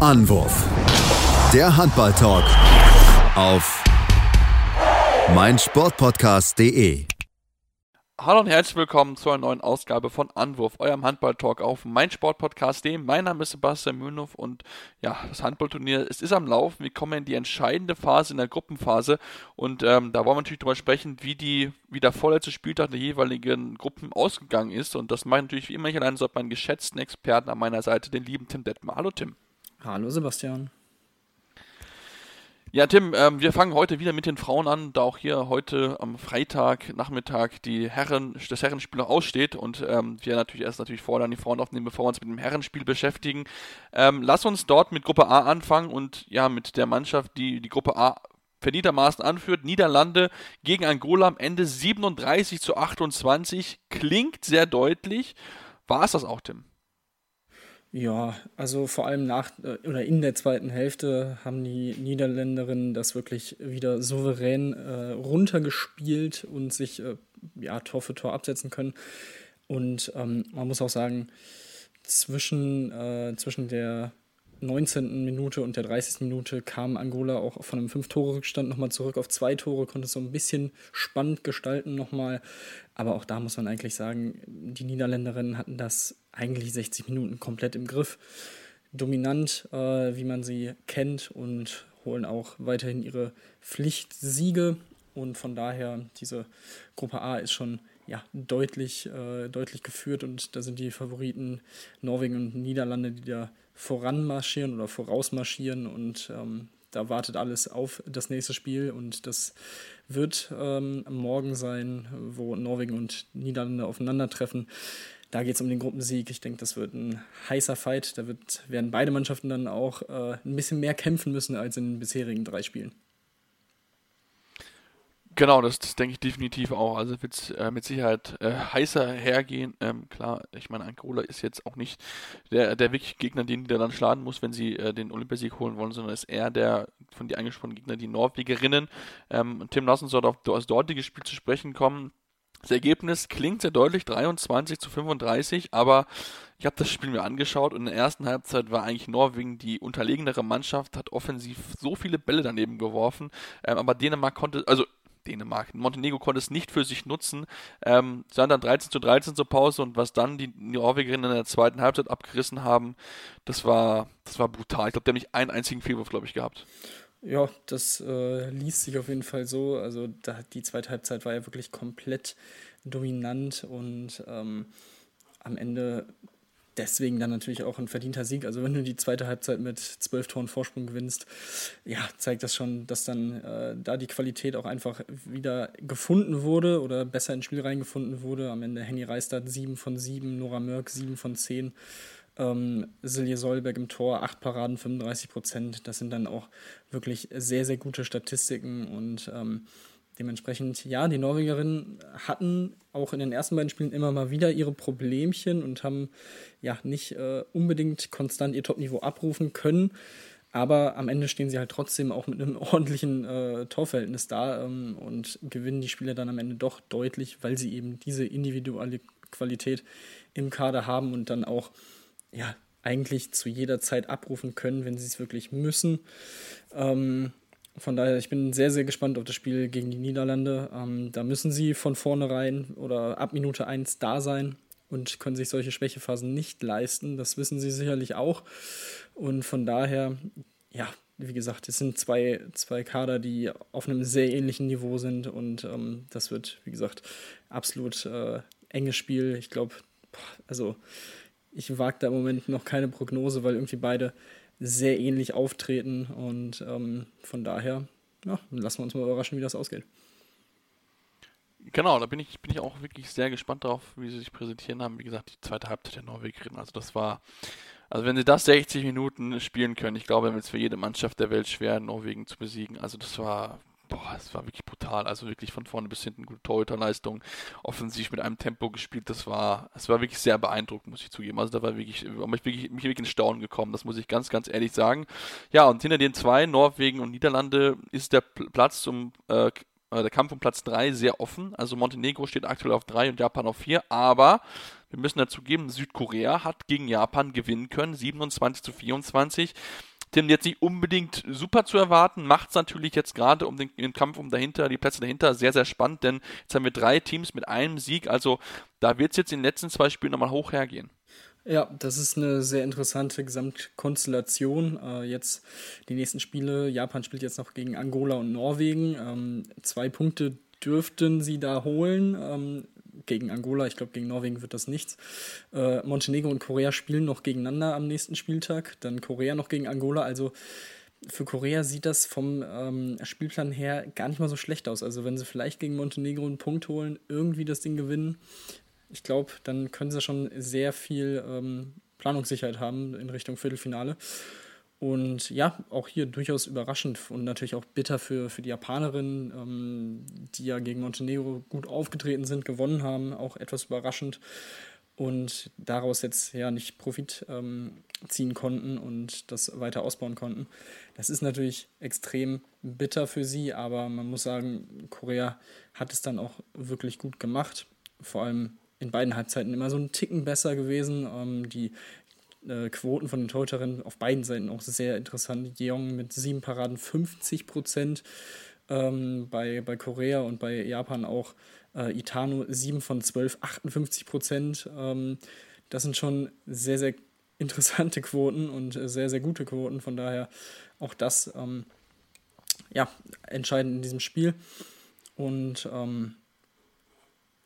Anwurf. Der Handball-Talk auf meinsportpodcast.de. Hallo und herzlich willkommen zu einer neuen Ausgabe von Anwurf, eurem Handball-Talk auf meinsportpodcast.de. Mein Name ist Sebastian Mühlenhoff und ja, das Handballturnier es ist am Laufen. Wir kommen in die entscheidende Phase, in der Gruppenphase und ähm, da wollen wir natürlich darüber sprechen, wie, die, wie der vorletzte Spieltag der jeweiligen Gruppen ausgegangen ist und das mache ich natürlich wie immer hier allein, so meinen geschätzten Experten an meiner Seite, den lieben Tim Detmer. Hallo Tim. Hallo Sebastian. Ja, Tim, ähm, wir fangen heute wieder mit den Frauen an, da auch hier heute am Freitag Nachmittag die Herren, das Herrenspiel noch aussteht und ähm, wir natürlich erst natürlich vorher die Frauen aufnehmen, bevor wir uns mit dem Herrenspiel beschäftigen. Ähm, lass uns dort mit Gruppe A anfangen und ja, mit der Mannschaft, die die Gruppe A verdientermaßen anführt. Niederlande gegen Angola am Ende 37 zu 28. Klingt sehr deutlich. War es das auch, Tim? Ja, also vor allem nach äh, oder in der zweiten Hälfte haben die Niederländerinnen das wirklich wieder souverän äh, runtergespielt und sich äh, ja, Tor für Tor absetzen können. Und ähm, man muss auch sagen, zwischen, äh, zwischen der 19. Minute und der 30. Minute kam Angola auch von einem 5-Tore-Rückstand nochmal zurück auf zwei Tore, konnte es so ein bisschen spannend gestalten nochmal. Aber auch da muss man eigentlich sagen, die Niederländerinnen hatten das eigentlich 60 Minuten komplett im Griff. Dominant, äh, wie man sie kennt und holen auch weiterhin ihre Pflichtsiege. Und von daher, diese Gruppe A ist schon ja, deutlich, äh, deutlich geführt und da sind die Favoriten Norwegen und Niederlande, die da voranmarschieren oder vorausmarschieren und ähm, da wartet alles auf das nächste Spiel und das wird ähm, morgen sein, wo Norwegen und Niederlande aufeinandertreffen. Da geht es um den Gruppensieg. Ich denke, das wird ein heißer Fight. Da wird, werden beide Mannschaften dann auch äh, ein bisschen mehr kämpfen müssen als in den bisherigen drei Spielen. Genau, das, das denke ich definitiv auch. Also wird es äh, mit Sicherheit äh, heißer hergehen. Ähm, klar, ich meine, Angola ist jetzt auch nicht der, der wirklich Gegner, den der dann schlagen muss, wenn sie äh, den Olympiasieg holen wollen, sondern ist eher der von dir angesprochenen Gegner, die Norwegerinnen. Ähm, Tim, lass uns dort auf das dortige Spiel zu sprechen kommen. Das Ergebnis klingt sehr deutlich, 23 zu 35, aber ich habe das Spiel mir angeschaut und in der ersten Halbzeit war eigentlich Norwegen die unterlegenere Mannschaft, hat offensiv so viele Bälle daneben geworfen, ähm, aber Dänemark konnte, also Dänemark. Montenegro konnte es nicht für sich nutzen. Ähm, dann 13 zu 13 zur Pause und was dann die Norwegerinnen in der zweiten Halbzeit abgerissen haben, das war, das war brutal. Ich glaube, die haben nicht einen einzigen Fehlwurf, glaube ich, gehabt. Ja, das äh, liest sich auf jeden Fall so. Also da, die zweite Halbzeit war ja wirklich komplett dominant und ähm, am Ende deswegen dann natürlich auch ein verdienter Sieg. Also wenn du die zweite Halbzeit mit zwölf Toren Vorsprung gewinnst, ja, zeigt das schon, dass dann äh, da die Qualität auch einfach wieder gefunden wurde oder besser ins Spiel reingefunden wurde. Am Ende Henny Reistadt 7 von 7, Nora Mörk 7 von 10. Ähm, Silje Solberg im Tor, 8 Paraden, 35 Prozent. Das sind dann auch wirklich sehr, sehr gute Statistiken und ähm, Dementsprechend, ja, die Norwegerinnen hatten auch in den ersten beiden Spielen immer mal wieder ihre Problemchen und haben ja nicht äh, unbedingt konstant ihr Topniveau abrufen können. Aber am Ende stehen sie halt trotzdem auch mit einem ordentlichen äh, Torverhältnis da ähm, und gewinnen die Spiele dann am Ende doch deutlich, weil sie eben diese individuelle Qualität im Kader haben und dann auch ja eigentlich zu jeder Zeit abrufen können, wenn sie es wirklich müssen. Ähm, von daher, ich bin sehr, sehr gespannt auf das Spiel gegen die Niederlande. Ähm, da müssen sie von vornherein oder ab Minute 1 da sein und können sich solche Schwächephasen nicht leisten. Das wissen sie sicherlich auch. Und von daher, ja, wie gesagt, es sind zwei, zwei Kader, die auf einem sehr ähnlichen Niveau sind und ähm, das wird, wie gesagt, absolut äh, enges Spiel. Ich glaube, also ich wage da im Moment noch keine Prognose, weil irgendwie beide sehr ähnlich auftreten und ähm, von daher ja, lassen wir uns mal überraschen, wie das ausgeht. Genau, da bin ich, bin ich auch wirklich sehr gespannt darauf, wie sie sich präsentieren haben. Wie gesagt, die zweite Halbzeit der Norwegerinnen, also das war, also wenn sie das 60 Minuten spielen können, ich glaube, dann wird es für jede Mannschaft der Welt schwer, Norwegen zu besiegen. Also das war boah, es war wirklich brutal. Also wirklich von vorne bis hinten gute Torhüterleistung. Offensiv mit einem Tempo gespielt. Das war, es war wirklich sehr beeindruckend, muss ich zugeben. Also da war wirklich, mich wirklich, mich wirklich in Staunen gekommen. Das muss ich ganz, ganz ehrlich sagen. Ja, und hinter den zwei, Norwegen und Niederlande, ist der Platz zum, äh, äh, der Kampf um Platz 3 sehr offen. Also Montenegro steht aktuell auf 3 und Japan auf 4. Aber wir müssen dazu geben, Südkorea hat gegen Japan gewinnen können, 27 zu 24. Tim, jetzt nicht unbedingt super zu erwarten, macht es natürlich jetzt gerade um den, den, Kampf um dahinter, die Plätze dahinter sehr, sehr spannend, denn jetzt haben wir drei Teams mit einem Sieg, also da wird es jetzt in den letzten zwei Spielen nochmal hoch hergehen. Ja, das ist eine sehr interessante Gesamtkonstellation. Äh, jetzt die nächsten Spiele. Japan spielt jetzt noch gegen Angola und Norwegen. Ähm, zwei Punkte dürften sie da holen. Ähm, gegen Angola, ich glaube, gegen Norwegen wird das nichts. Äh, Montenegro und Korea spielen noch gegeneinander am nächsten Spieltag. Dann Korea noch gegen Angola. Also für Korea sieht das vom ähm, Spielplan her gar nicht mal so schlecht aus. Also wenn sie vielleicht gegen Montenegro einen Punkt holen, irgendwie das Ding gewinnen, ich glaube, dann können sie schon sehr viel ähm, Planungssicherheit haben in Richtung Viertelfinale. Und ja, auch hier durchaus überraschend und natürlich auch bitter für, für die Japanerinnen, ähm, die ja gegen Montenegro gut aufgetreten sind, gewonnen haben, auch etwas überraschend und daraus jetzt ja nicht Profit ähm, ziehen konnten und das weiter ausbauen konnten. Das ist natürlich extrem bitter für sie, aber man muss sagen, Korea hat es dann auch wirklich gut gemacht. Vor allem in beiden Halbzeiten immer so einen Ticken besser gewesen. Ähm, die äh, Quoten von den Torhüterinnen auf beiden Seiten auch sehr interessant. Jeong mit sieben Paraden 50 Prozent ähm, bei, bei Korea und bei Japan auch äh, Itano 7 von 12, 58 Prozent. Ähm, das sind schon sehr, sehr interessante Quoten und sehr, sehr gute Quoten. Von daher auch das ähm, ja, entscheidend in diesem Spiel. Und ähm,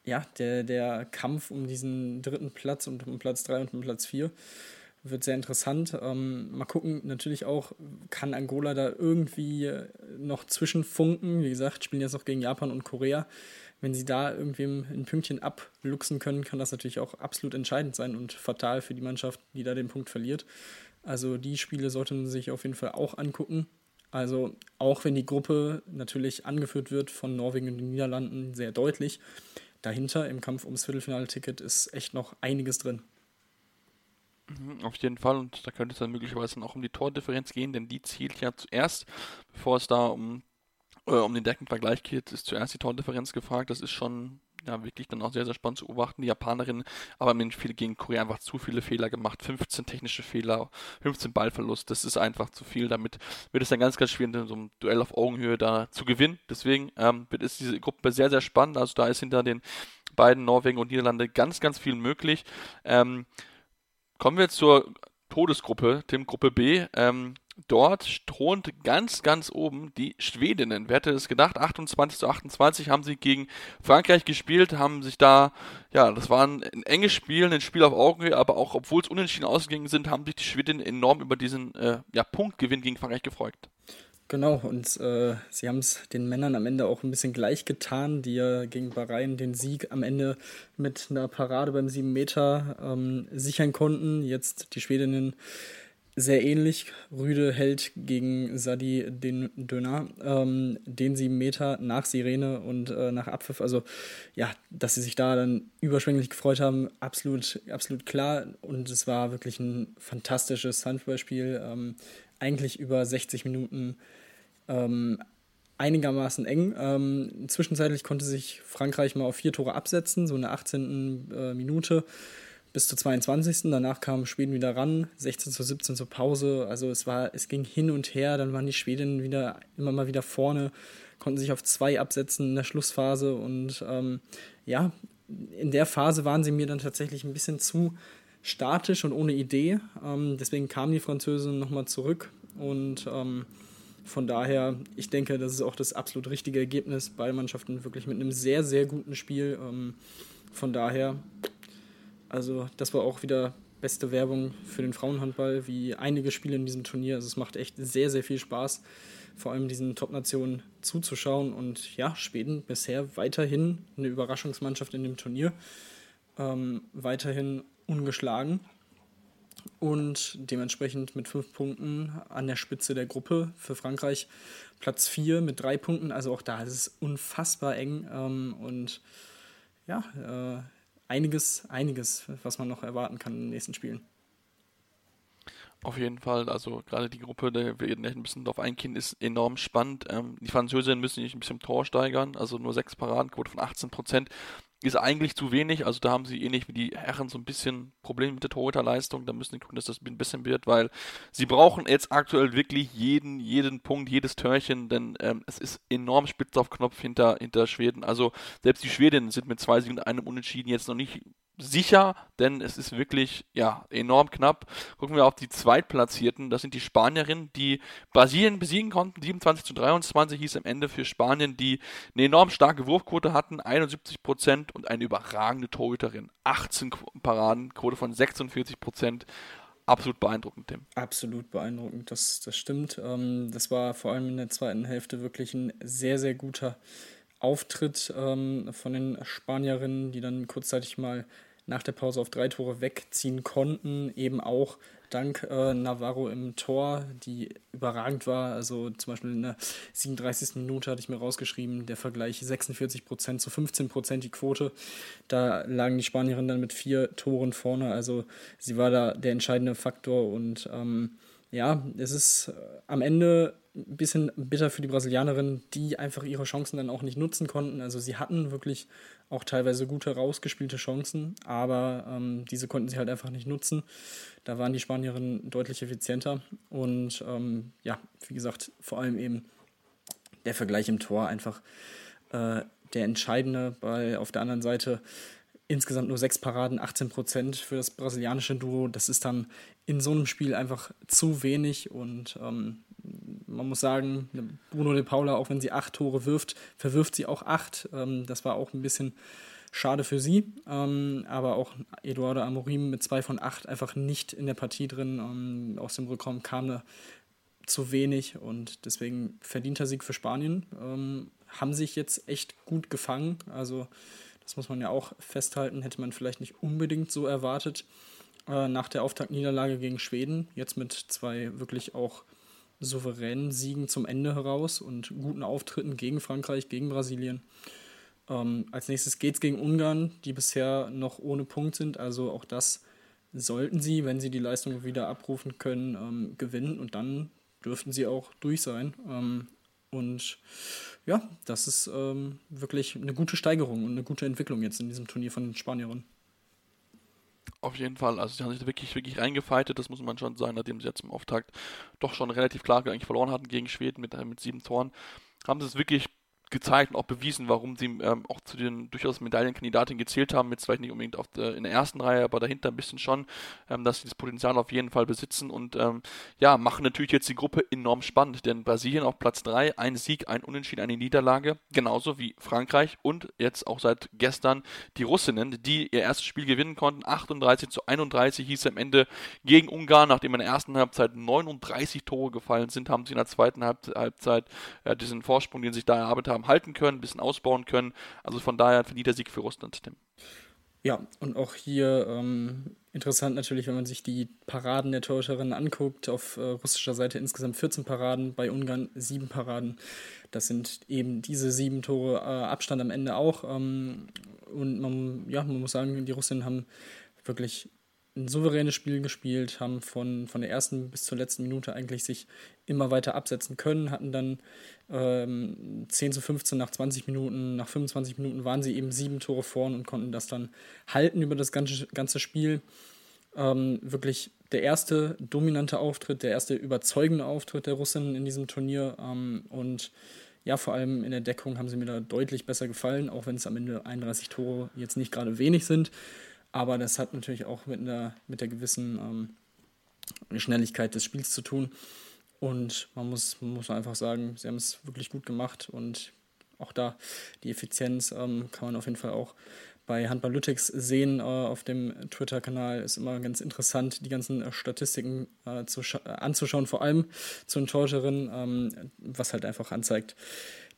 ja, der, der Kampf um diesen dritten Platz und um Platz 3 und um Platz 4 wird sehr interessant. Ähm, mal gucken, natürlich auch, kann Angola da irgendwie noch zwischenfunken. Wie gesagt, spielen jetzt noch gegen Japan und Korea. Wenn sie da irgendwie ein Pünktchen abluchsen können, kann das natürlich auch absolut entscheidend sein und fatal für die Mannschaft, die da den Punkt verliert. Also die Spiele sollte man sich auf jeden Fall auch angucken. Also auch wenn die Gruppe natürlich angeführt wird von Norwegen und den Niederlanden sehr deutlich, dahinter im Kampf ums Viertelfinale-Ticket ist echt noch einiges drin. Mhm, auf jeden Fall und da könnte es dann möglicherweise auch um die Tordifferenz gehen, denn die zielt ja zuerst, bevor es da um, äh, um den direkten Vergleich geht, ist zuerst die Tordifferenz gefragt. Das ist schon ja, wirklich dann auch sehr, sehr spannend zu beobachten. Die Japanerinnen haben viel gegen Korea einfach zu viele Fehler gemacht. 15 technische Fehler, 15 Ballverlust. Das ist einfach zu viel. Damit wird es dann ganz, ganz schwierig, in so einem Duell auf Augenhöhe da zu gewinnen. Deswegen ähm, es diese Gruppe sehr, sehr spannend. Also da ist hinter den beiden Norwegen und Niederlande ganz, ganz viel möglich. Ähm, kommen wir zur Todesgruppe, Tim Gruppe B. Ähm, dort thront ganz, ganz oben die Schwedinnen. Wer hätte es gedacht? 28 zu 28 haben sie gegen Frankreich gespielt, haben sich da, ja, das war ein, ein enges Spiel, ein Spiel auf Augenhöhe, aber auch obwohl es unentschieden ausgegangen sind, haben sich die Schwedinnen enorm über diesen äh, ja, Punktgewinn gegen Frankreich gefreut. Genau, und äh, sie haben es den Männern am Ende auch ein bisschen gleich getan, die ja gegen Bahrain den Sieg am Ende mit einer Parade beim 7 Meter ähm, sichern konnten. Jetzt die Schwedinnen sehr ähnlich. Rüde hält gegen Sadi den Döner, ähm, den sieben Meter nach Sirene und äh, nach Abpfiff. Also ja, dass sie sich da dann überschwänglich gefreut haben, absolut, absolut klar. Und es war wirklich ein fantastisches Handballspiel. Ähm, eigentlich über 60 Minuten ähm, einigermaßen eng. Ähm, zwischenzeitlich konnte sich Frankreich mal auf vier Tore absetzen, so in der 18. Äh, Minute bis zur 22. Danach kam Schweden wieder ran, 16 zu 17 zur Pause. Also es war, es ging hin und her, dann waren die Schwedinnen wieder immer mal wieder vorne, konnten sich auf zwei absetzen in der Schlussphase und ähm, ja, in der Phase waren sie mir dann tatsächlich ein bisschen zu statisch und ohne Idee. Ähm, deswegen kamen die Französinnen nochmal zurück und ähm, von daher, ich denke, das ist auch das absolut richtige Ergebnis. Beide Mannschaften wirklich mit einem sehr, sehr guten Spiel. Ähm, von daher also das war auch wieder beste Werbung für den Frauenhandball, wie einige Spiele in diesem Turnier. Also es macht echt sehr, sehr viel Spaß, vor allem diesen Top-Nationen zuzuschauen. Und ja, Schweden bisher weiterhin eine Überraschungsmannschaft in dem Turnier. Ähm, weiterhin ungeschlagen und dementsprechend mit fünf Punkten an der Spitze der Gruppe für Frankreich Platz vier mit drei Punkten. Also auch da ist es unfassbar eng ähm, und ja, äh, einiges, einiges, was man noch erwarten kann in den nächsten Spielen. Auf jeden Fall, also gerade die Gruppe, da wir ein bisschen drauf eingehen, ist enorm spannend. Ähm, die Französinnen müssen sich ein bisschen Tor steigern, also nur sechs Paradenquote von 18 Prozent ist eigentlich zu wenig. Also da haben sie ähnlich wie die Herren so ein bisschen Probleme mit der Torhüterleistung. Da müssen sie gucken, dass das ein bisschen wird, weil sie brauchen jetzt aktuell wirklich jeden, jeden Punkt, jedes Törchen, denn ähm, es ist enorm spitz auf Knopf hinter, hinter Schweden. Also selbst die Schwedinnen sind mit zwei Siegen und einem Unentschieden jetzt noch nicht sicher, denn es ist wirklich ja enorm knapp. Gucken wir auf die Zweitplatzierten, das sind die Spanierinnen, die Brasilien besiegen konnten. 27 zu 23 hieß am Ende für Spanien, die eine enorm starke Wurfquote hatten, 71 Prozent und eine überragende Torhüterin, 18 Paraden, Quote von 46 Prozent. Absolut beeindruckend, Tim. Absolut beeindruckend, das, das stimmt. Ähm, das war vor allem in der zweiten Hälfte wirklich ein sehr, sehr guter Auftritt ähm, von den Spanierinnen, die dann kurzzeitig mal nach der Pause auf drei Tore wegziehen konnten, eben auch dank äh, Navarro im Tor, die überragend war. Also zum Beispiel in der 37. Minute hatte ich mir rausgeschrieben, der Vergleich 46% zu 15% die Quote. Da lagen die Spanierinnen dann mit vier Toren vorne. Also sie war da der entscheidende Faktor und ähm, ja, es ist äh, am Ende ein bisschen bitter für die Brasilianerinnen, die einfach ihre Chancen dann auch nicht nutzen konnten. Also sie hatten wirklich auch teilweise gute rausgespielte Chancen, aber ähm, diese konnten sie halt einfach nicht nutzen. Da waren die Spanierinnen deutlich effizienter und ähm, ja, wie gesagt, vor allem eben der Vergleich im Tor einfach äh, der entscheidende, weil auf der anderen Seite insgesamt nur sechs Paraden, 18 Prozent für das brasilianische Duo. Das ist dann in so einem Spiel einfach zu wenig und ähm, man muss sagen, Bruno de Paula, auch wenn sie acht Tore wirft, verwirft sie auch acht. Ähm, das war auch ein bisschen schade für sie. Ähm, aber auch Eduardo Amorim mit zwei von acht einfach nicht in der Partie drin. Ähm, aus dem Rückraum kam da zu wenig und deswegen verdienter Sieg für Spanien. Ähm, haben sich jetzt echt gut gefangen. Also, das muss man ja auch festhalten, hätte man vielleicht nicht unbedingt so erwartet äh, nach der Auftaktniederlage gegen Schweden. Jetzt mit zwei wirklich auch souveränen Siegen zum Ende heraus und guten Auftritten gegen Frankreich, gegen Brasilien. Ähm, als nächstes geht es gegen Ungarn, die bisher noch ohne Punkt sind. Also auch das sollten sie, wenn sie die Leistung wieder abrufen können, ähm, gewinnen und dann dürften sie auch durch sein. Ähm, und ja, das ist ähm, wirklich eine gute Steigerung und eine gute Entwicklung jetzt in diesem Turnier von den Spanierinnen. Auf jeden Fall, also sie haben sich wirklich, wirklich reingefeitet, das muss man schon sagen, nachdem sie jetzt im Auftakt doch schon relativ klar eigentlich verloren hatten gegen Schweden mit, mit sieben Toren, haben sie es wirklich gezeigt und auch bewiesen, warum sie ähm, auch zu den durchaus Medaillenkandidatinnen gezählt haben. Jetzt vielleicht nicht unbedingt der, in der ersten Reihe, aber dahinter ein bisschen schon, ähm, dass sie das Potenzial auf jeden Fall besitzen und ähm, ja, machen natürlich jetzt die Gruppe enorm spannend, denn Brasilien auf Platz 3, ein Sieg, ein Unentschieden, eine Niederlage, genauso wie Frankreich und jetzt auch seit gestern die Russinnen, die ihr erstes Spiel gewinnen konnten. 38 zu 31 hieß am Ende gegen Ungarn, nachdem in der ersten Halbzeit 39 Tore gefallen sind, haben sie in der zweiten Halbzeit äh, diesen Vorsprung, den sie sich da erarbeitet haben, halten können, ein bisschen ausbauen können. Also von daher verdient der Sieg für Russland, Tim. Ja, und auch hier ähm, interessant natürlich, wenn man sich die Paraden der Torhüterinnen anguckt. Auf äh, russischer Seite insgesamt 14 Paraden, bei Ungarn 7 Paraden. Das sind eben diese sieben Tore äh, Abstand am Ende auch. Ähm, und man, ja, man muss sagen, die Russinnen haben wirklich ein souveränes Spiel gespielt, haben von, von der ersten bis zur letzten Minute eigentlich sich immer weiter absetzen können, hatten dann ähm, 10 zu 15 nach 20 Minuten, nach 25 Minuten waren sie eben sieben Tore vorn und konnten das dann halten über das ganze, ganze Spiel. Ähm, wirklich der erste dominante Auftritt, der erste überzeugende Auftritt der Russinnen in diesem Turnier ähm, und ja, vor allem in der Deckung haben sie mir da deutlich besser gefallen, auch wenn es am Ende 31 Tore jetzt nicht gerade wenig sind. Aber das hat natürlich auch mit, einer, mit der gewissen ähm, Schnelligkeit des Spiels zu tun. Und man muss, muss einfach sagen, sie haben es wirklich gut gemacht. Und auch da die Effizienz ähm, kann man auf jeden Fall auch bei Handballytics sehen äh, auf dem Twitter-Kanal. Ist immer ganz interessant, die ganzen äh, Statistiken äh, zu anzuschauen, vor allem zu den Torhüterinnen, ähm, was halt einfach anzeigt,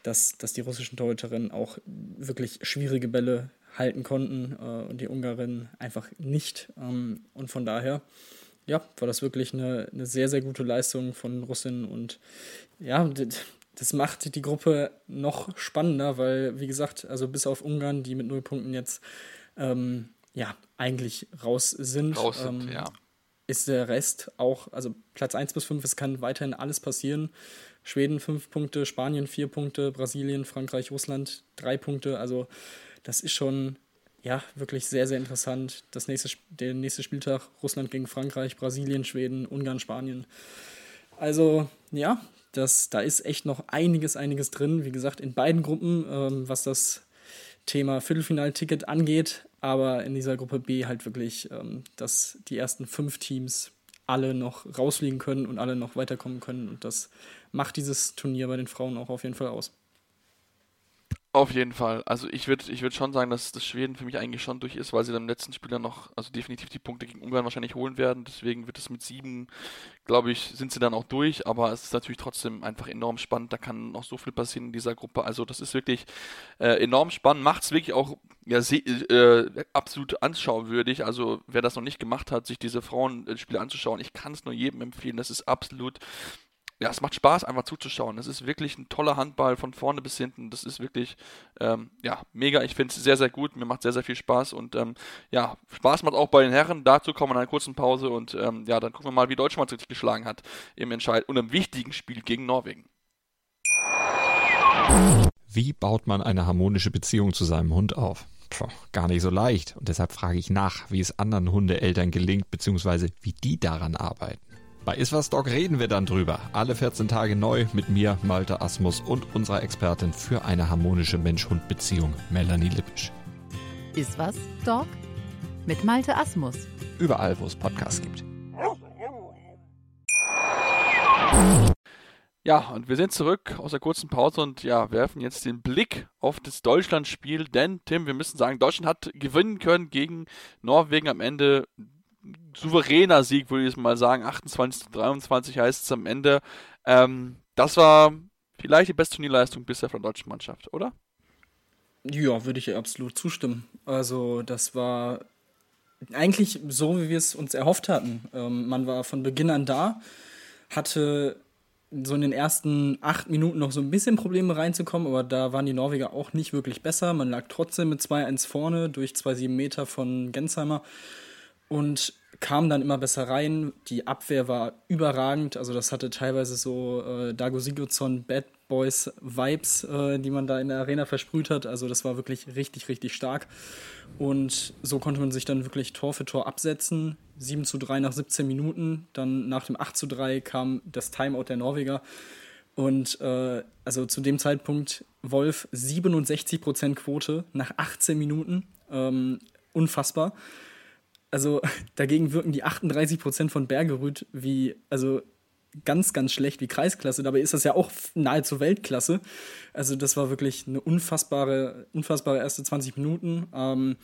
dass, dass die russischen Torhüterinnen auch wirklich schwierige Bälle halten konnten äh, und die Ungarinnen einfach nicht. Ähm, und von daher, ja, war das wirklich eine, eine sehr, sehr gute Leistung von Russinnen und ja, das macht die Gruppe noch spannender, weil, wie gesagt, also bis auf Ungarn, die mit null Punkten jetzt ähm, ja eigentlich raus sind, raus sind ähm, ja. ist der Rest auch, also Platz 1 bis 5, es kann weiterhin alles passieren. Schweden 5 Punkte, Spanien 4 Punkte, Brasilien, Frankreich, Russland 3 Punkte. Also das ist schon ja, wirklich sehr, sehr interessant. Das nächste, der nächste Spieltag Russland gegen Frankreich, Brasilien, Schweden, Ungarn, Spanien. Also, ja, das, da ist echt noch einiges, einiges drin. Wie gesagt, in beiden Gruppen, ähm, was das Thema Viertelfinalticket angeht. Aber in dieser Gruppe B halt wirklich, ähm, dass die ersten fünf Teams alle noch rausfliegen können und alle noch weiterkommen können. Und das macht dieses Turnier bei den Frauen auch auf jeden Fall aus. Auf jeden Fall. Also ich würde ich würd schon sagen, dass das Schweden für mich eigentlich schon durch ist, weil sie dann im letzten Spiel dann noch, also definitiv die Punkte gegen Ungarn wahrscheinlich holen werden. Deswegen wird es mit sieben, glaube ich, sind sie dann auch durch. Aber es ist natürlich trotzdem einfach enorm spannend. Da kann noch so viel passieren in dieser Gruppe. Also das ist wirklich äh, enorm spannend. Macht es wirklich auch ja, äh, absolut anschauwürdig. Also wer das noch nicht gemacht hat, sich diese Frauenspiele anzuschauen, ich kann es nur jedem empfehlen. Das ist absolut ja, es macht Spaß, einfach zuzuschauen. Es ist wirklich ein toller Handball von vorne bis hinten. Das ist wirklich, ähm, ja, mega. Ich finde es sehr, sehr gut. Mir macht sehr, sehr viel Spaß. Und ähm, ja, Spaß macht auch bei den Herren. Dazu kommen wir in einer kurzen Pause. Und ähm, ja, dann gucken wir mal, wie Deutschland sich geschlagen hat im Entscheid und im wichtigen Spiel gegen Norwegen. Wie baut man eine harmonische Beziehung zu seinem Hund auf? Puh, gar nicht so leicht. Und deshalb frage ich nach, wie es anderen Hundeeltern gelingt, beziehungsweise wie die daran arbeiten. Bei Iswas Dog reden wir dann drüber. Alle 14 Tage neu mit mir, Malte Asmus und unserer Expertin für eine harmonische Mensch-Hund-Beziehung, Melanie Lippisch. Iswas Dog mit Malte Asmus. Überall, wo es Podcasts gibt. Ja, und wir sind zurück aus der kurzen Pause und ja, werfen jetzt den Blick auf das Deutschlandspiel, denn Tim, wir müssen sagen, Deutschland hat gewinnen können gegen Norwegen am Ende souveräner Sieg, würde ich mal sagen. 28 zu 23 heißt es am Ende. Ähm, das war vielleicht die beste Turnierleistung bisher von der deutschen Mannschaft, oder? Ja, würde ich absolut zustimmen. Also, das war eigentlich so, wie wir es uns erhofft hatten. Ähm, man war von Beginn an da, hatte so in den ersten acht Minuten noch so ein bisschen Probleme reinzukommen, aber da waren die Norweger auch nicht wirklich besser. Man lag trotzdem mit 2-1 vorne durch 2-7 Meter von Gensheimer und kam dann immer besser rein. Die Abwehr war überragend. Also das hatte teilweise so äh, Dago Sigurdsson Bad Boys Vibes, äh, die man da in der Arena versprüht hat. Also das war wirklich richtig, richtig stark. Und so konnte man sich dann wirklich Tor für Tor absetzen. 7 zu 3 nach 17 Minuten. Dann nach dem 8 zu 3 kam das Timeout der Norweger. Und äh, also zu dem Zeitpunkt Wolf 67% Quote nach 18 Minuten. Ähm, unfassbar also dagegen wirken die 38 Prozent von Bergerüth wie, also ganz, ganz schlecht wie Kreisklasse. Dabei ist das ja auch nahezu Weltklasse. Also das war wirklich eine unfassbare, unfassbare erste 20 Minuten. Ähm,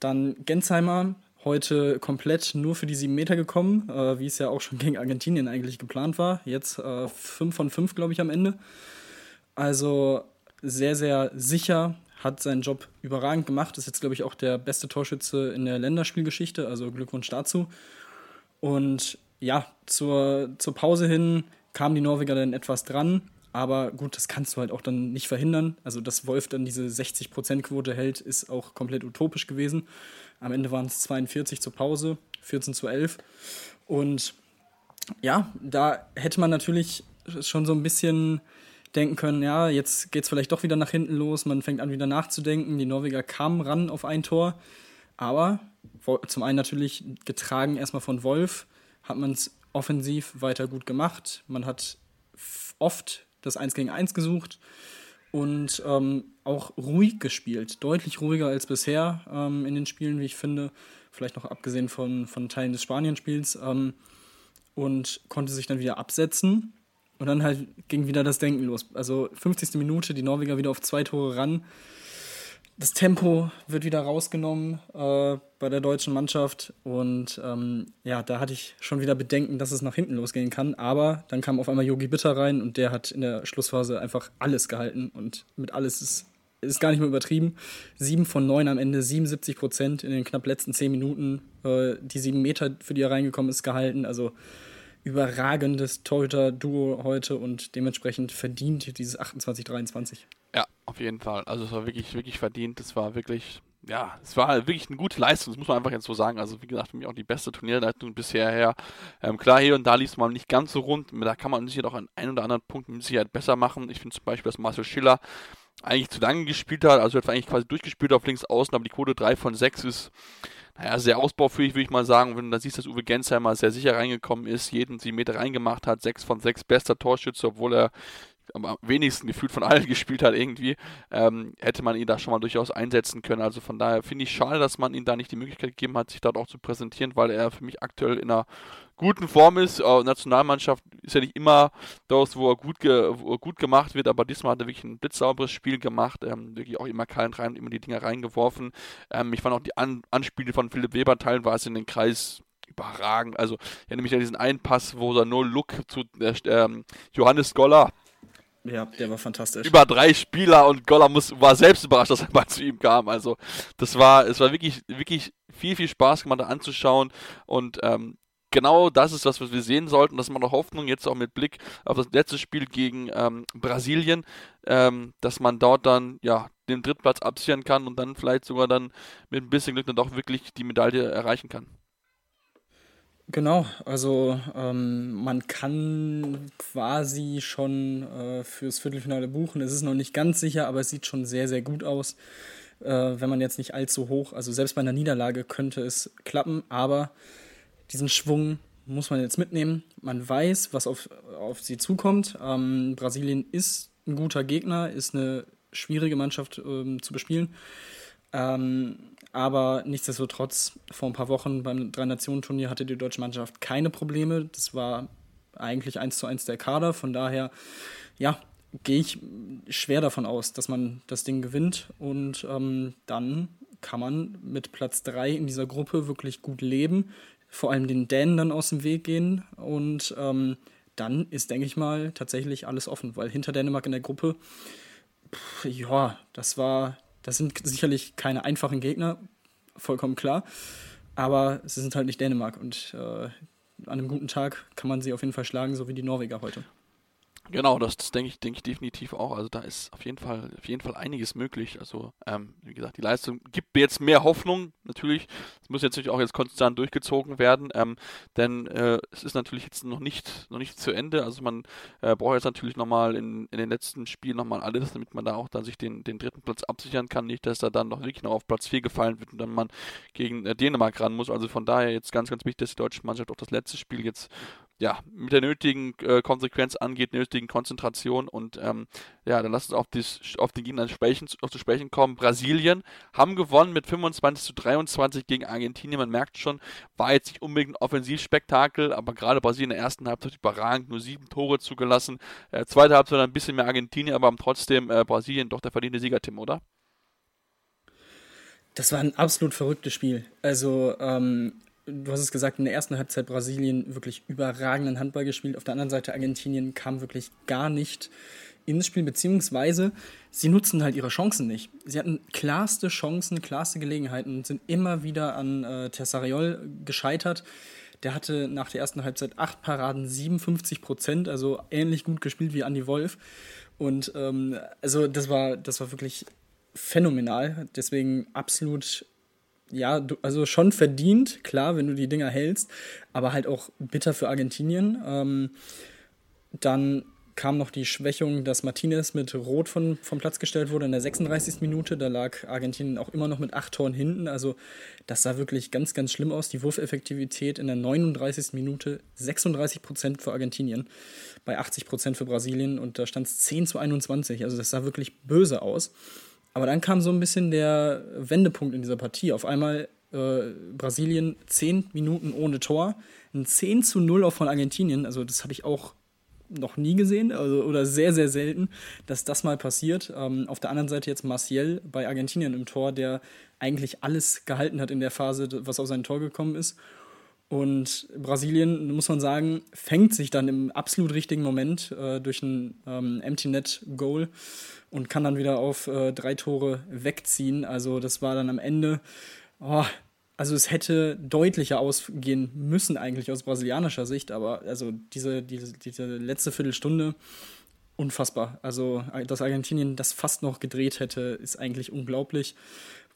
dann Gensheimer, heute komplett nur für die 7 Meter gekommen, äh, wie es ja auch schon gegen Argentinien eigentlich geplant war. Jetzt äh, 5 von 5, glaube ich, am Ende. Also sehr, sehr sicher, hat seinen Job überragend gemacht. Ist jetzt, glaube ich, auch der beste Torschütze in der Länderspielgeschichte. Also Glückwunsch dazu. Und ja, zur, zur Pause hin kamen die Norweger dann etwas dran. Aber gut, das kannst du halt auch dann nicht verhindern. Also, dass Wolf dann diese 60%-Quote hält, ist auch komplett utopisch gewesen. Am Ende waren es 42 zur Pause, 14 zu 11. Und ja, da hätte man natürlich schon so ein bisschen denken können, ja, jetzt geht es vielleicht doch wieder nach hinten los, man fängt an wieder nachzudenken. Die Norweger kamen ran auf ein Tor, aber zum einen natürlich getragen erstmal von Wolf, hat man es offensiv weiter gut gemacht. Man hat oft das 1 gegen 1 gesucht und ähm, auch ruhig gespielt. Deutlich ruhiger als bisher ähm, in den Spielen, wie ich finde. Vielleicht noch abgesehen von, von Teilen des Spanienspiels. Ähm, und konnte sich dann wieder absetzen und dann halt ging wieder das Denken los. Also 50. Minute, die Norweger wieder auf zwei Tore ran. Das Tempo wird wieder rausgenommen äh, bei der deutschen Mannschaft. Und ähm, ja, da hatte ich schon wieder Bedenken, dass es nach hinten losgehen kann. Aber dann kam auf einmal Yogi Bitter rein und der hat in der Schlussphase einfach alles gehalten. Und mit alles ist, ist gar nicht mehr übertrieben. Sieben von neun am Ende, 77 Prozent in den knapp letzten zehn Minuten. Äh, die sieben Meter, für die er reingekommen ist, gehalten. Also überragendes Torhüter-Duo heute und dementsprechend verdient dieses 28-23. Ja, auf jeden Fall. Also es war wirklich, wirklich verdient. Es war wirklich, ja, es war wirklich eine gute Leistung, das muss man einfach jetzt so sagen. Also wie gesagt, für mich auch die beste Turnierleistung bisher her. Ähm, klar, hier und da lief es mal nicht ganz so rund. Da kann man sicher auch an einen oder anderen Punkt mit Sicherheit besser machen. Ich finde zum Beispiel, dass Marcel Schiller eigentlich zu lange gespielt hat, also hat eigentlich quasi durchgespielt auf links außen, aber die Quote 3 von 6 ist naja, sehr ausbaufähig, würde ich mal sagen. Wenn du da siehst, dass Uwe Gensheimer sehr sicher reingekommen ist, jeden 7 Meter reingemacht hat, 6 von 6 bester Torschütze, obwohl er am wenigsten gefühlt von allen gespielt hat irgendwie, ähm, hätte man ihn da schon mal durchaus einsetzen können. Also von daher finde ich schade, dass man ihm da nicht die Möglichkeit gegeben hat, sich dort auch zu präsentieren, weil er für mich aktuell in einer guten Form ist. Äh, Nationalmannschaft ist ja nicht immer das, wo er gut, ge wo er gut gemacht wird, aber diesmal hat er wirklich ein blitzsauberes Spiel gemacht, ähm, wirklich auch immer keinen rein, immer die Dinger reingeworfen. Ähm, ich fand auch die An Anspiele von Philipp Weber teilweise in den Kreis überragend. Also, ich erinnere mich an diesen einen Pass, wo er nur Look zu äh, ähm, Johannes Goller ja, der war fantastisch. Über drei Spieler und Goller war selbst überrascht, dass er mal zu ihm kam. Also, das war, es war wirklich, wirklich viel, viel Spaß gemacht, anzuschauen. Und ähm, genau das ist was wir sehen sollten. Das macht auch Hoffnung, jetzt auch mit Blick auf das letzte Spiel gegen ähm, Brasilien, ähm, dass man dort dann ja den Drittplatz absichern kann und dann vielleicht sogar dann mit ein bisschen Glück dann doch wirklich die Medaille erreichen kann. Genau, also ähm, man kann quasi schon äh, fürs Viertelfinale buchen. Es ist noch nicht ganz sicher, aber es sieht schon sehr, sehr gut aus. Äh, wenn man jetzt nicht allzu hoch, also selbst bei einer Niederlage könnte es klappen, aber diesen Schwung muss man jetzt mitnehmen. Man weiß, was auf, auf sie zukommt. Ähm, Brasilien ist ein guter Gegner, ist eine schwierige Mannschaft ähm, zu bespielen. Ähm, aber nichtsdestotrotz, vor ein paar Wochen beim Drei-Nationen-Turnier hatte die deutsche Mannschaft keine Probleme. Das war eigentlich eins zu eins der Kader. Von daher, ja, gehe ich schwer davon aus, dass man das Ding gewinnt. Und ähm, dann kann man mit Platz 3 in dieser Gruppe wirklich gut leben. Vor allem den Dänen dann aus dem Weg gehen. Und ähm, dann ist, denke ich mal, tatsächlich alles offen. Weil hinter Dänemark in der Gruppe, pff, ja, das war das sind sicherlich keine einfachen Gegner, vollkommen klar. Aber sie sind halt nicht Dänemark und äh, an einem guten Tag kann man sie auf jeden Fall schlagen, so wie die Norweger heute. Genau, das, das denke ich, denke ich definitiv auch. Also da ist auf jeden Fall, auf jeden Fall einiges möglich. Also ähm, wie gesagt, die Leistung gibt mir jetzt mehr Hoffnung. Natürlich, es muss jetzt natürlich auch jetzt konstant durchgezogen werden, ähm, denn äh, es ist natürlich jetzt noch nicht, noch nicht zu Ende. Also man äh, braucht jetzt natürlich nochmal in, in den letzten Spielen nochmal alles, damit man da auch dann sich den, den dritten Platz absichern kann. Nicht, dass er dann noch wirklich noch auf Platz 4 gefallen wird und dann man gegen äh, Dänemark ran muss. Also von daher jetzt ganz, ganz wichtig, dass die deutsche Mannschaft auch das letzte Spiel jetzt ja, mit der nötigen äh, Konsequenz angeht, nötigen Konzentration und ähm, ja, dann lass uns auf, dies, auf den Gegner sprechen, auf zu sprechen kommen. Brasilien haben gewonnen mit 25 zu 23 gegen Argentinien. Man merkt schon, war jetzt nicht unbedingt ein Offensivspektakel, aber gerade Brasilien in der ersten Halbzeit überragend, nur sieben Tore zugelassen. Äh, zweite Halbzeit ein bisschen mehr Argentinien, aber trotzdem äh, Brasilien doch der verdiente Sieger, Tim, oder? Das war ein absolut verrücktes Spiel. Also ähm, du hast es gesagt, in der ersten Halbzeit Brasilien wirklich überragenden Handball gespielt. Auf der anderen Seite Argentinien kam wirklich gar nicht ins Spiel, beziehungsweise sie nutzen halt ihre Chancen nicht. Sie hatten klarste Chancen, klarste Gelegenheiten und sind immer wieder an äh, Tessariol gescheitert. Der hatte nach der ersten Halbzeit acht Paraden, 57 Prozent, also ähnlich gut gespielt wie Andy Wolf. Und ähm, also das war, das war wirklich phänomenal. Deswegen absolut ja, du, also schon verdient, klar, wenn du die Dinger hältst, aber halt auch bitter für Argentinien. Ähm, dann kam noch die Schwächung, dass Martinez mit Rot von, vom Platz gestellt wurde in der 36. Minute. Da lag Argentinien auch immer noch mit acht Toren hinten. Also das sah wirklich ganz, ganz schlimm aus. Die Wurfeffektivität in der 39. Minute 36 Prozent für Argentinien, bei 80 Prozent für Brasilien und da stand es 10 zu 21. Also das sah wirklich böse aus. Aber dann kam so ein bisschen der Wendepunkt in dieser Partie. Auf einmal äh, Brasilien 10 Minuten ohne Tor, ein 10 zu 0 auch von Argentinien. Also das habe ich auch noch nie gesehen also, oder sehr, sehr selten, dass das mal passiert. Ähm, auf der anderen Seite jetzt Martial bei Argentinien im Tor, der eigentlich alles gehalten hat in der Phase, was auf sein Tor gekommen ist. Und Brasilien, muss man sagen, fängt sich dann im absolut richtigen Moment äh, durch ein ähm, Empty Net Goal und kann dann wieder auf äh, drei Tore wegziehen. Also das war dann am Ende, oh, also es hätte deutlicher ausgehen müssen eigentlich aus brasilianischer Sicht, aber also diese, diese, diese letzte Viertelstunde unfassbar. Also dass Argentinien das fast noch gedreht hätte, ist eigentlich unglaublich.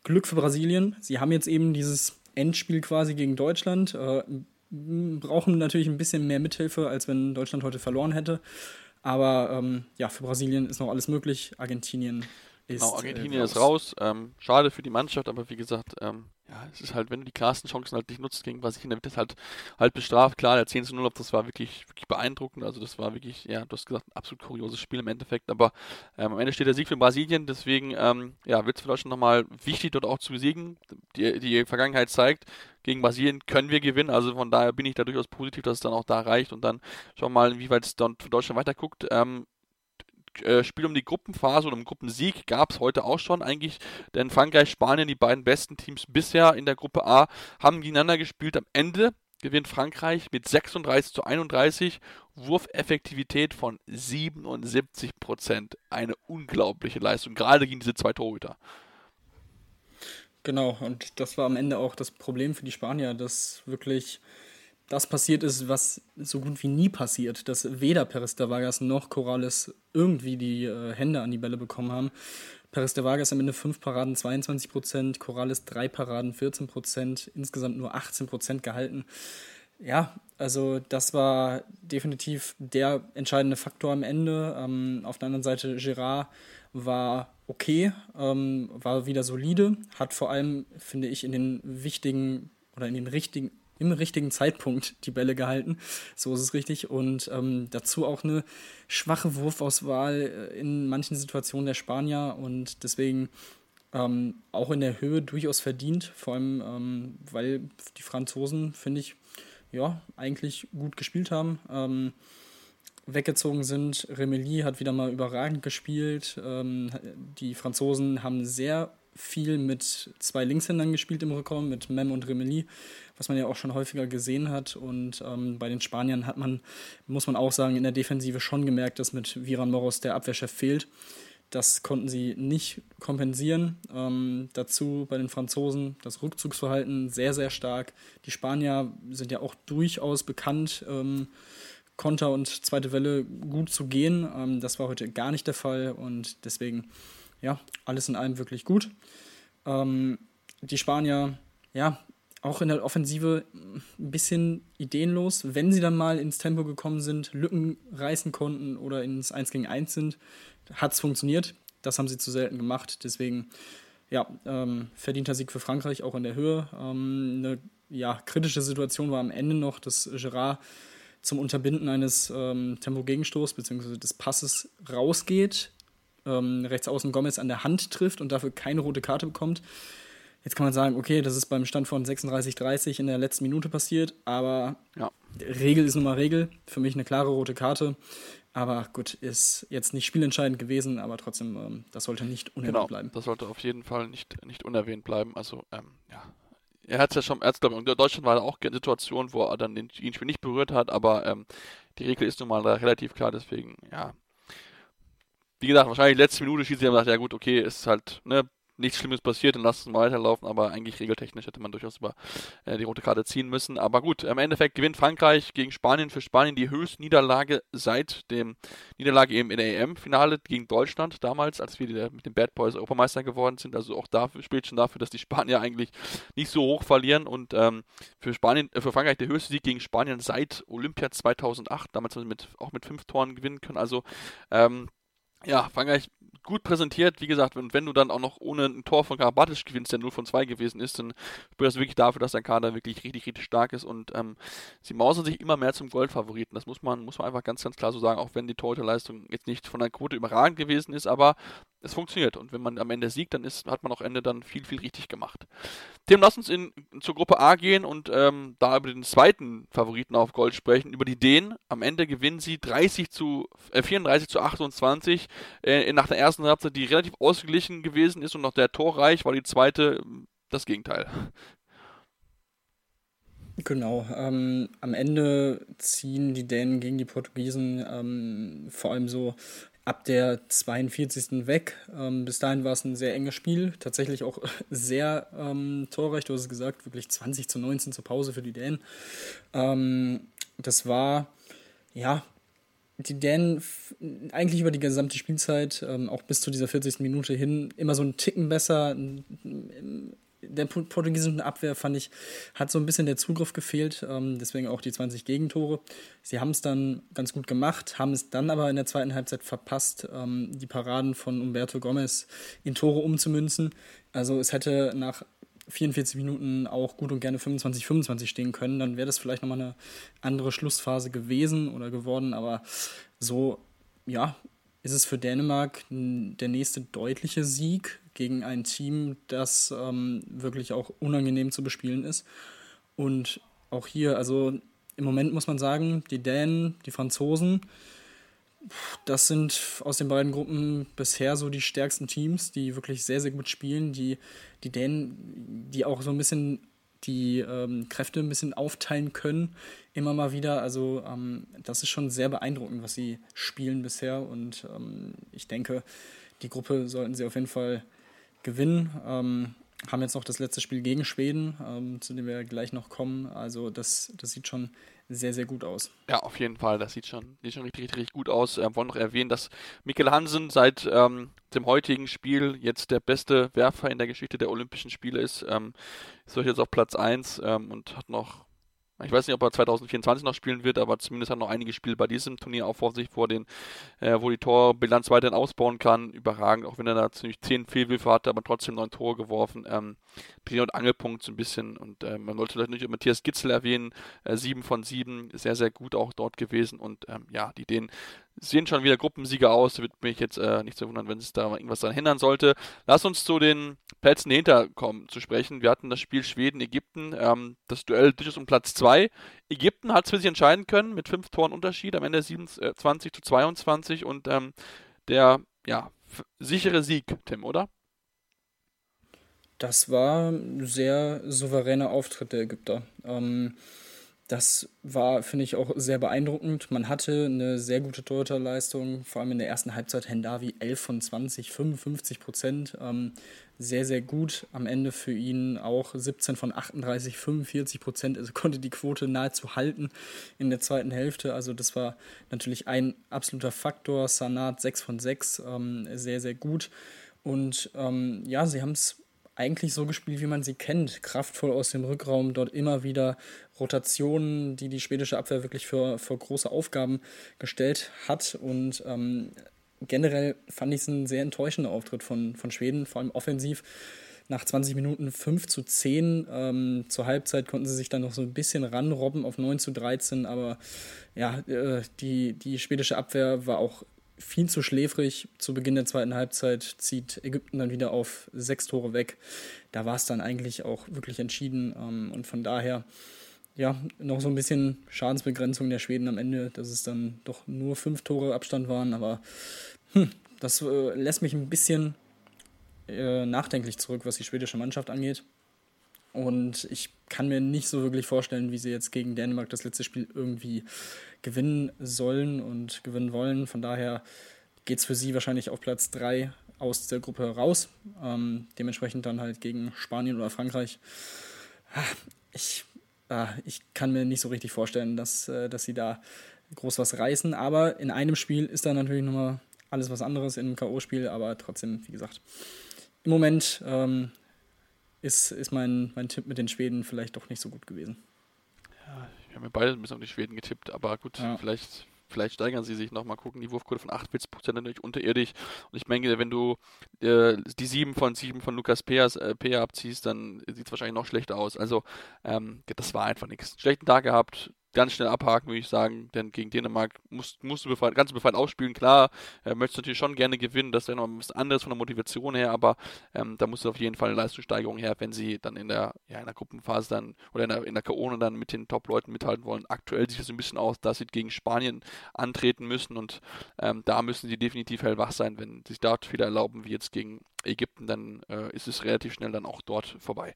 Glück für Brasilien. Sie haben jetzt eben dieses Endspiel quasi gegen Deutschland. Äh, brauchen natürlich ein bisschen mehr Mithilfe, als wenn Deutschland heute verloren hätte. Aber ähm, ja, für Brasilien ist noch alles möglich. Argentinien ist. Genau, Argentinien äh, ist raus. Ähm, schade für die Mannschaft, aber wie gesagt, ähm, ja, es ist halt, wenn du die klarsten Chancen halt nicht nutzt gegen Brasilien, dann wird das halt, halt bestraft. Klar, der 10 zu 0, das war wirklich, wirklich beeindruckend. Also das war wirklich, ja, du hast gesagt, ein absolut kurioses Spiel im Endeffekt. Aber ähm, am Ende steht der Sieg für Brasilien, deswegen, ähm, ja, wird es für Deutschland nochmal wichtig, dort auch zu besiegen. Die, die Vergangenheit zeigt, gegen Brasilien können wir gewinnen. Also von daher bin ich da durchaus positiv, dass es dann auch da reicht. Und dann schauen wir mal, wie weit es dann für Deutschland weiterguckt. Ähm, äh, Spiel um die Gruppenphase oder um Gruppensieg gab es heute auch schon eigentlich, denn Frankreich, Spanien, die beiden besten Teams bisher in der Gruppe A, haben gegeneinander gespielt. Am Ende gewinnt Frankreich mit 36 zu 31, Wurfeffektivität von 77 Prozent. Eine unglaubliche Leistung, gerade gegen diese zwei Torhüter. Genau, und das war am Ende auch das Problem für die Spanier, dass wirklich das passiert ist, was so gut wie nie passiert, dass weder Perez de Vargas noch Corrales irgendwie die äh, Hände an die Bälle bekommen haben. Perez de Vargas am Ende 5 Paraden 22 Prozent, Corrales 3 Paraden 14 Prozent, insgesamt nur 18 Prozent gehalten. Ja, also das war definitiv der entscheidende Faktor am Ende. Ähm, auf der anderen Seite, Gerard war okay, ähm, war wieder solide, hat vor allem, finde ich, in den wichtigen oder in den richtigen im richtigen Zeitpunkt die Bälle gehalten. So ist es richtig. Und ähm, dazu auch eine schwache Wurfauswahl äh, in manchen Situationen der Spanier und deswegen ähm, auch in der Höhe durchaus verdient. Vor allem, ähm, weil die Franzosen, finde ich, ja, eigentlich gut gespielt haben. Ähm, weggezogen sind. Remeli hat wieder mal überragend gespielt. Ähm, die Franzosen haben sehr viel mit zwei Linkshändern gespielt im Rückraum, mit Mem und Remeli, was man ja auch schon häufiger gesehen hat. Und ähm, bei den Spaniern hat man, muss man auch sagen, in der Defensive schon gemerkt, dass mit Viran Moros der Abwehrchef fehlt. Das konnten sie nicht kompensieren. Ähm, dazu bei den Franzosen das Rückzugsverhalten sehr, sehr stark. Die Spanier sind ja auch durchaus bekannt, ähm, Konter und zweite Welle gut zu gehen. Ähm, das war heute gar nicht der Fall und deswegen ja, alles in allem wirklich gut. Ähm, die Spanier, ja, auch in der Offensive ein bisschen ideenlos. Wenn sie dann mal ins Tempo gekommen sind, Lücken reißen konnten oder ins 1 gegen 1 sind, hat es funktioniert. Das haben sie zu selten gemacht. Deswegen, ja, ähm, verdienter Sieg für Frankreich, auch in der Höhe. Ähm, eine ja, kritische Situation war am Ende noch, dass Gerard zum Unterbinden eines ähm, Tempo-Gegenstoßs bzw. des Passes rausgeht ähm, rechts außen Gomez an der Hand trifft und dafür keine rote Karte bekommt. Jetzt kann man sagen, okay, das ist beim Stand von 36-30 in der letzten Minute passiert, aber ja. Regel ist nun mal Regel. Für mich eine klare rote Karte. Aber gut, ist jetzt nicht spielentscheidend gewesen, aber trotzdem, ähm, das sollte nicht unerwähnt genau, bleiben. Das sollte auf jeden Fall nicht, nicht unerwähnt bleiben. Also, ähm, ja. Er hat es ja schon, er glaube in Deutschland war auch eine Situation, wo er dann den Spiel nicht berührt hat, aber ähm, die Regel ist nun mal relativ klar, deswegen, ja, wie gesagt, wahrscheinlich letzte Minute schießt sie sagt, ja gut, okay, ist halt, ne, nichts Schlimmes passiert, dann lass es mal weiterlaufen, aber eigentlich regeltechnisch hätte man durchaus über äh, die rote Karte ziehen müssen. Aber gut, im Endeffekt gewinnt Frankreich gegen Spanien für Spanien die höchste Niederlage seit dem Niederlage eben in der EM-Finale gegen Deutschland damals, als wir die, mit den Bad Boys Europameister geworden sind. Also auch dafür spielt schon dafür, dass die Spanier eigentlich nicht so hoch verlieren und ähm, für Spanien, äh, für Frankreich der höchste Sieg gegen Spanien seit Olympia 2008. Damals haben sie mit, auch mit fünf Toren gewinnen können. Also ähm, ja, Frankreich gut präsentiert. Wie gesagt, wenn, wenn du dann auch noch ohne ein Tor von Karabatic gewinnst, der 0 von 2 gewesen ist, dann spricht das wirklich dafür, dass dein Kader wirklich richtig, richtig stark ist und ähm, sie mausern sich immer mehr zum Goldfavoriten. Das muss man, muss man einfach ganz, ganz klar so sagen, auch wenn die Torhüterleistung jetzt nicht von der Quote überragend gewesen ist, aber es funktioniert. Und wenn man am Ende siegt, dann ist, hat man auch Ende dann viel, viel richtig gemacht. Tim, lass uns in, zur Gruppe A gehen und ähm, da über den zweiten Favoriten auf Gold sprechen, über die Dänen. Am Ende gewinnen sie 30 zu, äh, 34 zu 28 äh, nach der ersten Halbzeit, die relativ ausgeglichen gewesen ist und noch der torreich war die zweite das Gegenteil. Genau, ähm, am Ende ziehen die Dänen gegen die Portugiesen ähm, vor allem so ab der 42. weg. Ähm, bis dahin war es ein sehr enges Spiel, tatsächlich auch sehr ähm, torreich, du hast es gesagt, wirklich 20 zu 19 zur Pause für die Dänen. Ähm, das war, ja, die Dänen eigentlich über die gesamte Spielzeit, ähm, auch bis zu dieser 40. Minute hin, immer so einen Ticken besser, der portugiesischen Abwehr, fand ich, hat so ein bisschen der Zugriff gefehlt. Ähm, deswegen auch die 20 Gegentore. Sie haben es dann ganz gut gemacht, haben es dann aber in der zweiten Halbzeit verpasst, ähm, die Paraden von Umberto Gomez in Tore umzumünzen. Also es hätte nach 44 Minuten auch gut und gerne 25, 25 stehen können, dann wäre das vielleicht nochmal eine andere Schlussphase gewesen oder geworden, aber so, ja, ist es für Dänemark der nächste deutliche Sieg gegen ein Team, das ähm, wirklich auch unangenehm zu bespielen ist. Und auch hier, also im Moment muss man sagen, die Dänen, die Franzosen, das sind aus den beiden Gruppen bisher so die stärksten Teams, die wirklich sehr, sehr gut spielen, die, die Dänen, die auch so ein bisschen die ähm, Kräfte ein bisschen aufteilen können, immer mal wieder. Also ähm, das ist schon sehr beeindruckend, was sie spielen bisher. Und ähm, ich denke, die Gruppe sollten sie auf jeden Fall gewinnen. Ähm, haben jetzt noch das letzte Spiel gegen Schweden, ähm, zu dem wir gleich noch kommen. Also das, das sieht schon sehr, sehr gut aus. Ja, auf jeden Fall. Das sieht schon, sieht schon richtig, richtig, gut aus. Ähm, wollen noch erwähnen, dass Mikkel Hansen seit ähm, dem heutigen Spiel jetzt der beste Werfer in der Geschichte der Olympischen Spiele ist. Ähm, ist jetzt auf Platz 1 ähm, und hat noch ich weiß nicht, ob er 2024 noch spielen wird, aber zumindest hat er noch einige Spiele bei diesem Turnier auch vor sich, vor den, äh, wo die Torbilanz weiterhin ausbauen kann. Überragend, auch wenn er da ziemlich 10 Fehlwürfe hatte, aber trotzdem neun Tore geworfen. Ähm, Dreh- und Angelpunkt so ein bisschen. Und äh, man sollte vielleicht nicht Matthias Gitzel erwähnen, äh, 7 von 7, sehr, sehr gut auch dort gewesen. Und ähm, ja, die den sehen schon wieder Gruppensieger aus. Wird mich jetzt äh, nicht so wundern, wenn es da irgendwas daran hindern sollte. Lass uns zu den Plätzen dahinter kommen zu sprechen. Wir hatten das Spiel Schweden-Ägypten, ähm, das Duell durchaus um Platz 2. Ägypten hat es für sich entscheiden können mit fünf Toren Unterschied, am Ende 27 zu 22 und ähm, der ja, sichere Sieg, Tim, oder? Das war ein sehr souveräner Auftritt der Ägypter. Ähm, das war, finde ich, auch sehr beeindruckend. Man hatte eine sehr gute Torhüterleistung, vor allem in der ersten Halbzeit Hendavi 11 von 20, 55 Prozent. Ähm, sehr, sehr gut. Am Ende für ihn auch 17 von 38, 45 Prozent. Also konnte die Quote nahezu halten in der zweiten Hälfte. Also das war natürlich ein absoluter Faktor. Sanat 6 von 6, ähm, sehr, sehr gut. Und ähm, ja, sie haben es eigentlich so gespielt, wie man sie kennt. Kraftvoll aus dem Rückraum, dort immer wieder Rotationen, die die schwedische Abwehr wirklich für, für große Aufgaben gestellt hat. Und ähm, generell fand ich es ein sehr enttäuschender Auftritt von, von Schweden, vor allem offensiv. Nach 20 Minuten 5 zu 10. Ähm, zur Halbzeit konnten sie sich dann noch so ein bisschen ranrobben auf 9 zu 13, aber ja, äh, die, die schwedische Abwehr war auch viel zu schläfrig. Zu Beginn der zweiten Halbzeit zieht Ägypten dann wieder auf sechs Tore weg. Da war es dann eigentlich auch wirklich entschieden. Ähm, und von daher, ja, noch so ein bisschen Schadensbegrenzung der Schweden am Ende, dass es dann doch nur fünf Tore Abstand waren. Aber hm, das äh, lässt mich ein bisschen äh, nachdenklich zurück, was die schwedische Mannschaft angeht. Und ich kann mir nicht so wirklich vorstellen, wie sie jetzt gegen Dänemark das letzte Spiel irgendwie gewinnen sollen und gewinnen wollen. Von daher geht es für sie wahrscheinlich auf Platz 3 aus der Gruppe raus. Ähm, dementsprechend dann halt gegen Spanien oder Frankreich. Ah, ich, äh, ich kann mir nicht so richtig vorstellen, dass, äh, dass sie da groß was reißen. Aber in einem Spiel ist da natürlich nochmal alles was anderes in einem K.O.-Spiel. Aber trotzdem, wie gesagt, im Moment ähm, ist, ist mein, mein Tipp mit den Schweden vielleicht doch nicht so gut gewesen. Ja, wir haben ja beide ein bisschen auf die Schweden getippt, aber gut, ja. vielleicht, vielleicht steigern sie sich noch. Mal gucken, die Wurfquote von 48% natürlich unterirdisch. Und ich denke, wenn du äh, die 7 von 7 von Lukas Peas, äh, Pea abziehst, dann sieht es wahrscheinlich noch schlechter aus. Also, ähm, das war einfach nichts. Schlechten Tag gehabt, ganz schnell abhaken, würde ich sagen, denn gegen Dänemark musst, musst du befreit, ganz befreit ausspielen. Klar, äh, möchtest natürlich schon gerne gewinnen, das wäre noch bisschen anderes von der Motivation her, aber ähm, da muss auf jeden Fall eine Leistungssteigerung her, wenn sie dann in der, ja, in der Gruppenphase dann oder in der, in der K.O. dann mit den Top-Leuten mithalten wollen. Aktuell sieht es ein bisschen aus, dass sie gegen Spanien antreten müssen und ähm, da müssen sie definitiv hellwach sein, wenn sie sich dort Fehler erlauben, wie jetzt gegen Ägypten, dann äh, ist es relativ schnell dann auch dort vorbei.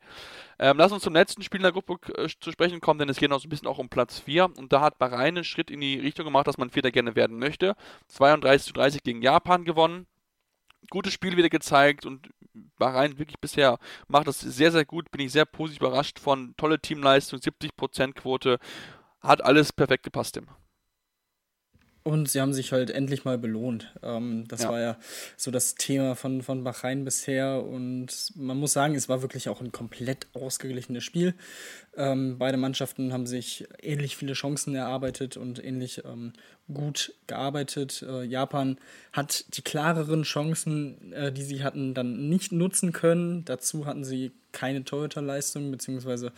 Ähm, lass uns zum letzten Spiel in der Gruppe äh, zu sprechen kommen, denn es geht noch so ein bisschen auch um Platz 4 und da hat Bahrain einen Schritt in die Richtung gemacht, dass man Vierter gerne werden möchte. 32 zu 30 gegen Japan gewonnen. Gutes Spiel wieder gezeigt und Bahrain wirklich bisher macht das sehr, sehr gut. Bin ich sehr positiv überrascht von tolle Teamleistung, 70% Quote. Hat alles perfekt gepasst, Tim. Und sie haben sich halt endlich mal belohnt. Ähm, das ja. war ja so das Thema von, von Bahrain bisher. Und man muss sagen, es war wirklich auch ein komplett ausgeglichenes Spiel. Ähm, beide Mannschaften haben sich ähnlich viele Chancen erarbeitet und ähnlich ähm, gut gearbeitet. Äh, Japan hat die klareren Chancen, äh, die sie hatten, dann nicht nutzen können. Dazu hatten sie keine Torhüterleistung, beziehungsweise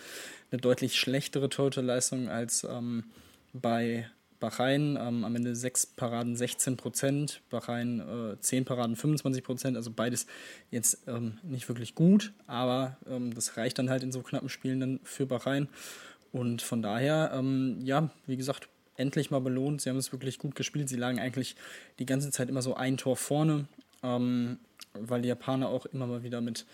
eine deutlich schlechtere Torhüterleistung als ähm, bei Bahrain ähm, am Ende 6 Paraden 16 Prozent, Bahrain äh, 10 Paraden 25 Prozent, also beides jetzt ähm, nicht wirklich gut, aber ähm, das reicht dann halt in so knappen Spielen dann für Bahrain. Und von daher, ähm, ja, wie gesagt, endlich mal belohnt. Sie haben es wirklich gut gespielt. Sie lagen eigentlich die ganze Zeit immer so ein Tor vorne, ähm, weil die Japaner auch immer mal wieder mit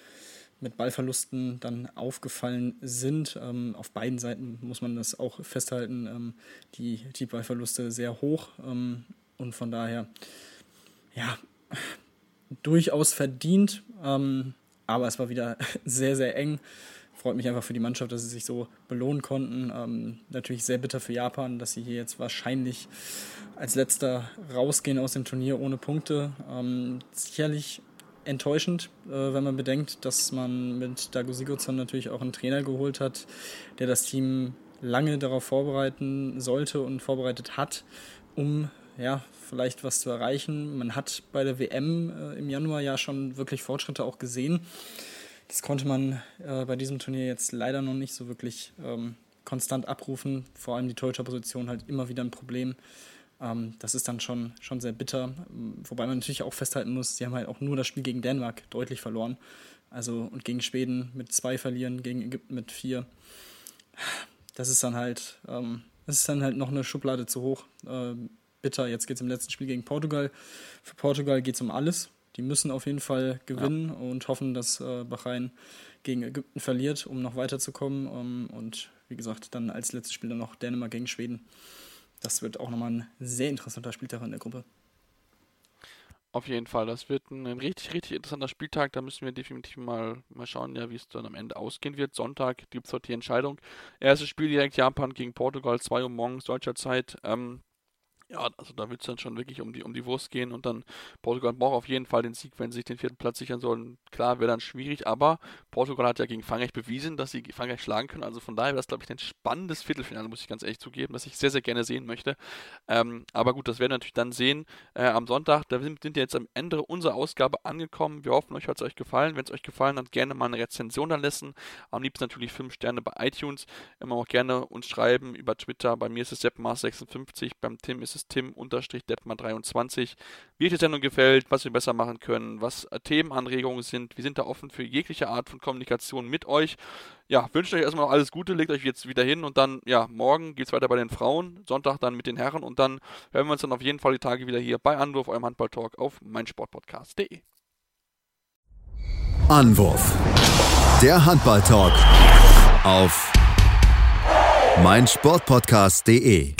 mit Ballverlusten dann aufgefallen sind. Ähm, auf beiden Seiten muss man das auch festhalten, ähm, die, die Ballverluste sehr hoch ähm, und von daher, ja, durchaus verdient, ähm, aber es war wieder sehr, sehr eng. Freut mich einfach für die Mannschaft, dass sie sich so belohnen konnten. Ähm, natürlich sehr bitter für Japan, dass sie hier jetzt wahrscheinlich als letzter rausgehen aus dem Turnier ohne Punkte. Ähm, sicherlich enttäuschend, äh, wenn man bedenkt, dass man mit Dago Sigurdsson natürlich auch einen Trainer geholt hat, der das Team lange darauf vorbereiten sollte und vorbereitet hat, um ja, vielleicht was zu erreichen. Man hat bei der WM äh, im Januar ja schon wirklich Fortschritte auch gesehen. Das konnte man äh, bei diesem Turnier jetzt leider noch nicht so wirklich ähm, konstant abrufen. Vor allem die Torhüterposition halt immer wieder ein Problem. Ähm, das ist dann schon, schon sehr bitter. Wobei man natürlich auch festhalten muss, sie haben halt auch nur das Spiel gegen Dänemark deutlich verloren. Also und gegen Schweden mit zwei verlieren, gegen Ägypten mit vier. Das ist dann halt, ähm, das ist dann halt noch eine Schublade zu hoch. Äh, bitter. Jetzt geht es im letzten Spiel gegen Portugal. Für Portugal geht es um alles. Die müssen auf jeden Fall gewinnen ja. und hoffen, dass äh, Bahrain gegen Ägypten verliert, um noch weiterzukommen. Ähm, und wie gesagt, dann als letztes Spiel dann noch Dänemark gegen Schweden das wird auch nochmal ein sehr interessanter Spieltag in der Gruppe. Auf jeden Fall, das wird ein, ein, richtig, richtig interessanter Spieltag. Da müssen wir definitiv mal, mal schauen, ja, wie es dann am Ende ausgehen wird. Sonntag gibt es dort die Entscheidung. Erstes Spiel direkt Japan gegen Portugal, 2 Uhr morgens deutscher Zeit. Ähm, ja, also da wird es dann schon wirklich um die, um die Wurst gehen und dann Portugal braucht auf jeden Fall den Sieg, wenn sie sich den vierten Platz sichern sollen. Klar, wäre dann schwierig, aber Portugal hat ja gegen Frankreich bewiesen, dass sie Frankreich schlagen können. Also von daher wäre das, glaube ich, ein spannendes Viertelfinale, muss ich ganz ehrlich zugeben, das ich sehr, sehr gerne sehen möchte. Ähm, aber gut, das werden wir natürlich dann sehen äh, am Sonntag. Da sind, sind wir jetzt am Ende unserer Ausgabe angekommen. Wir hoffen, euch hat es euch gefallen. Wenn es euch gefallen hat, gerne mal eine Rezension da lassen. Am liebsten natürlich 5 Sterne bei iTunes. Immer auch gerne uns schreiben über Twitter. Bei mir ist es SeppMars56, beim Tim ist es Tim-Detmar23. Wie euch die Sendung gefällt, was wir besser machen können, was Themenanregungen sind. Wir sind da offen für jegliche Art von Kommunikation mit euch. Ja, wünsche euch erstmal noch alles Gute, legt euch jetzt wieder hin und dann, ja, morgen geht es weiter bei den Frauen, Sonntag dann mit den Herren und dann hören wir uns dann auf jeden Fall die Tage wieder hier bei Anwurf, eurem Handball-Talk auf meinsportpodcast.de. Anwurf. Der Handball-Talk auf meinsportpodcast.de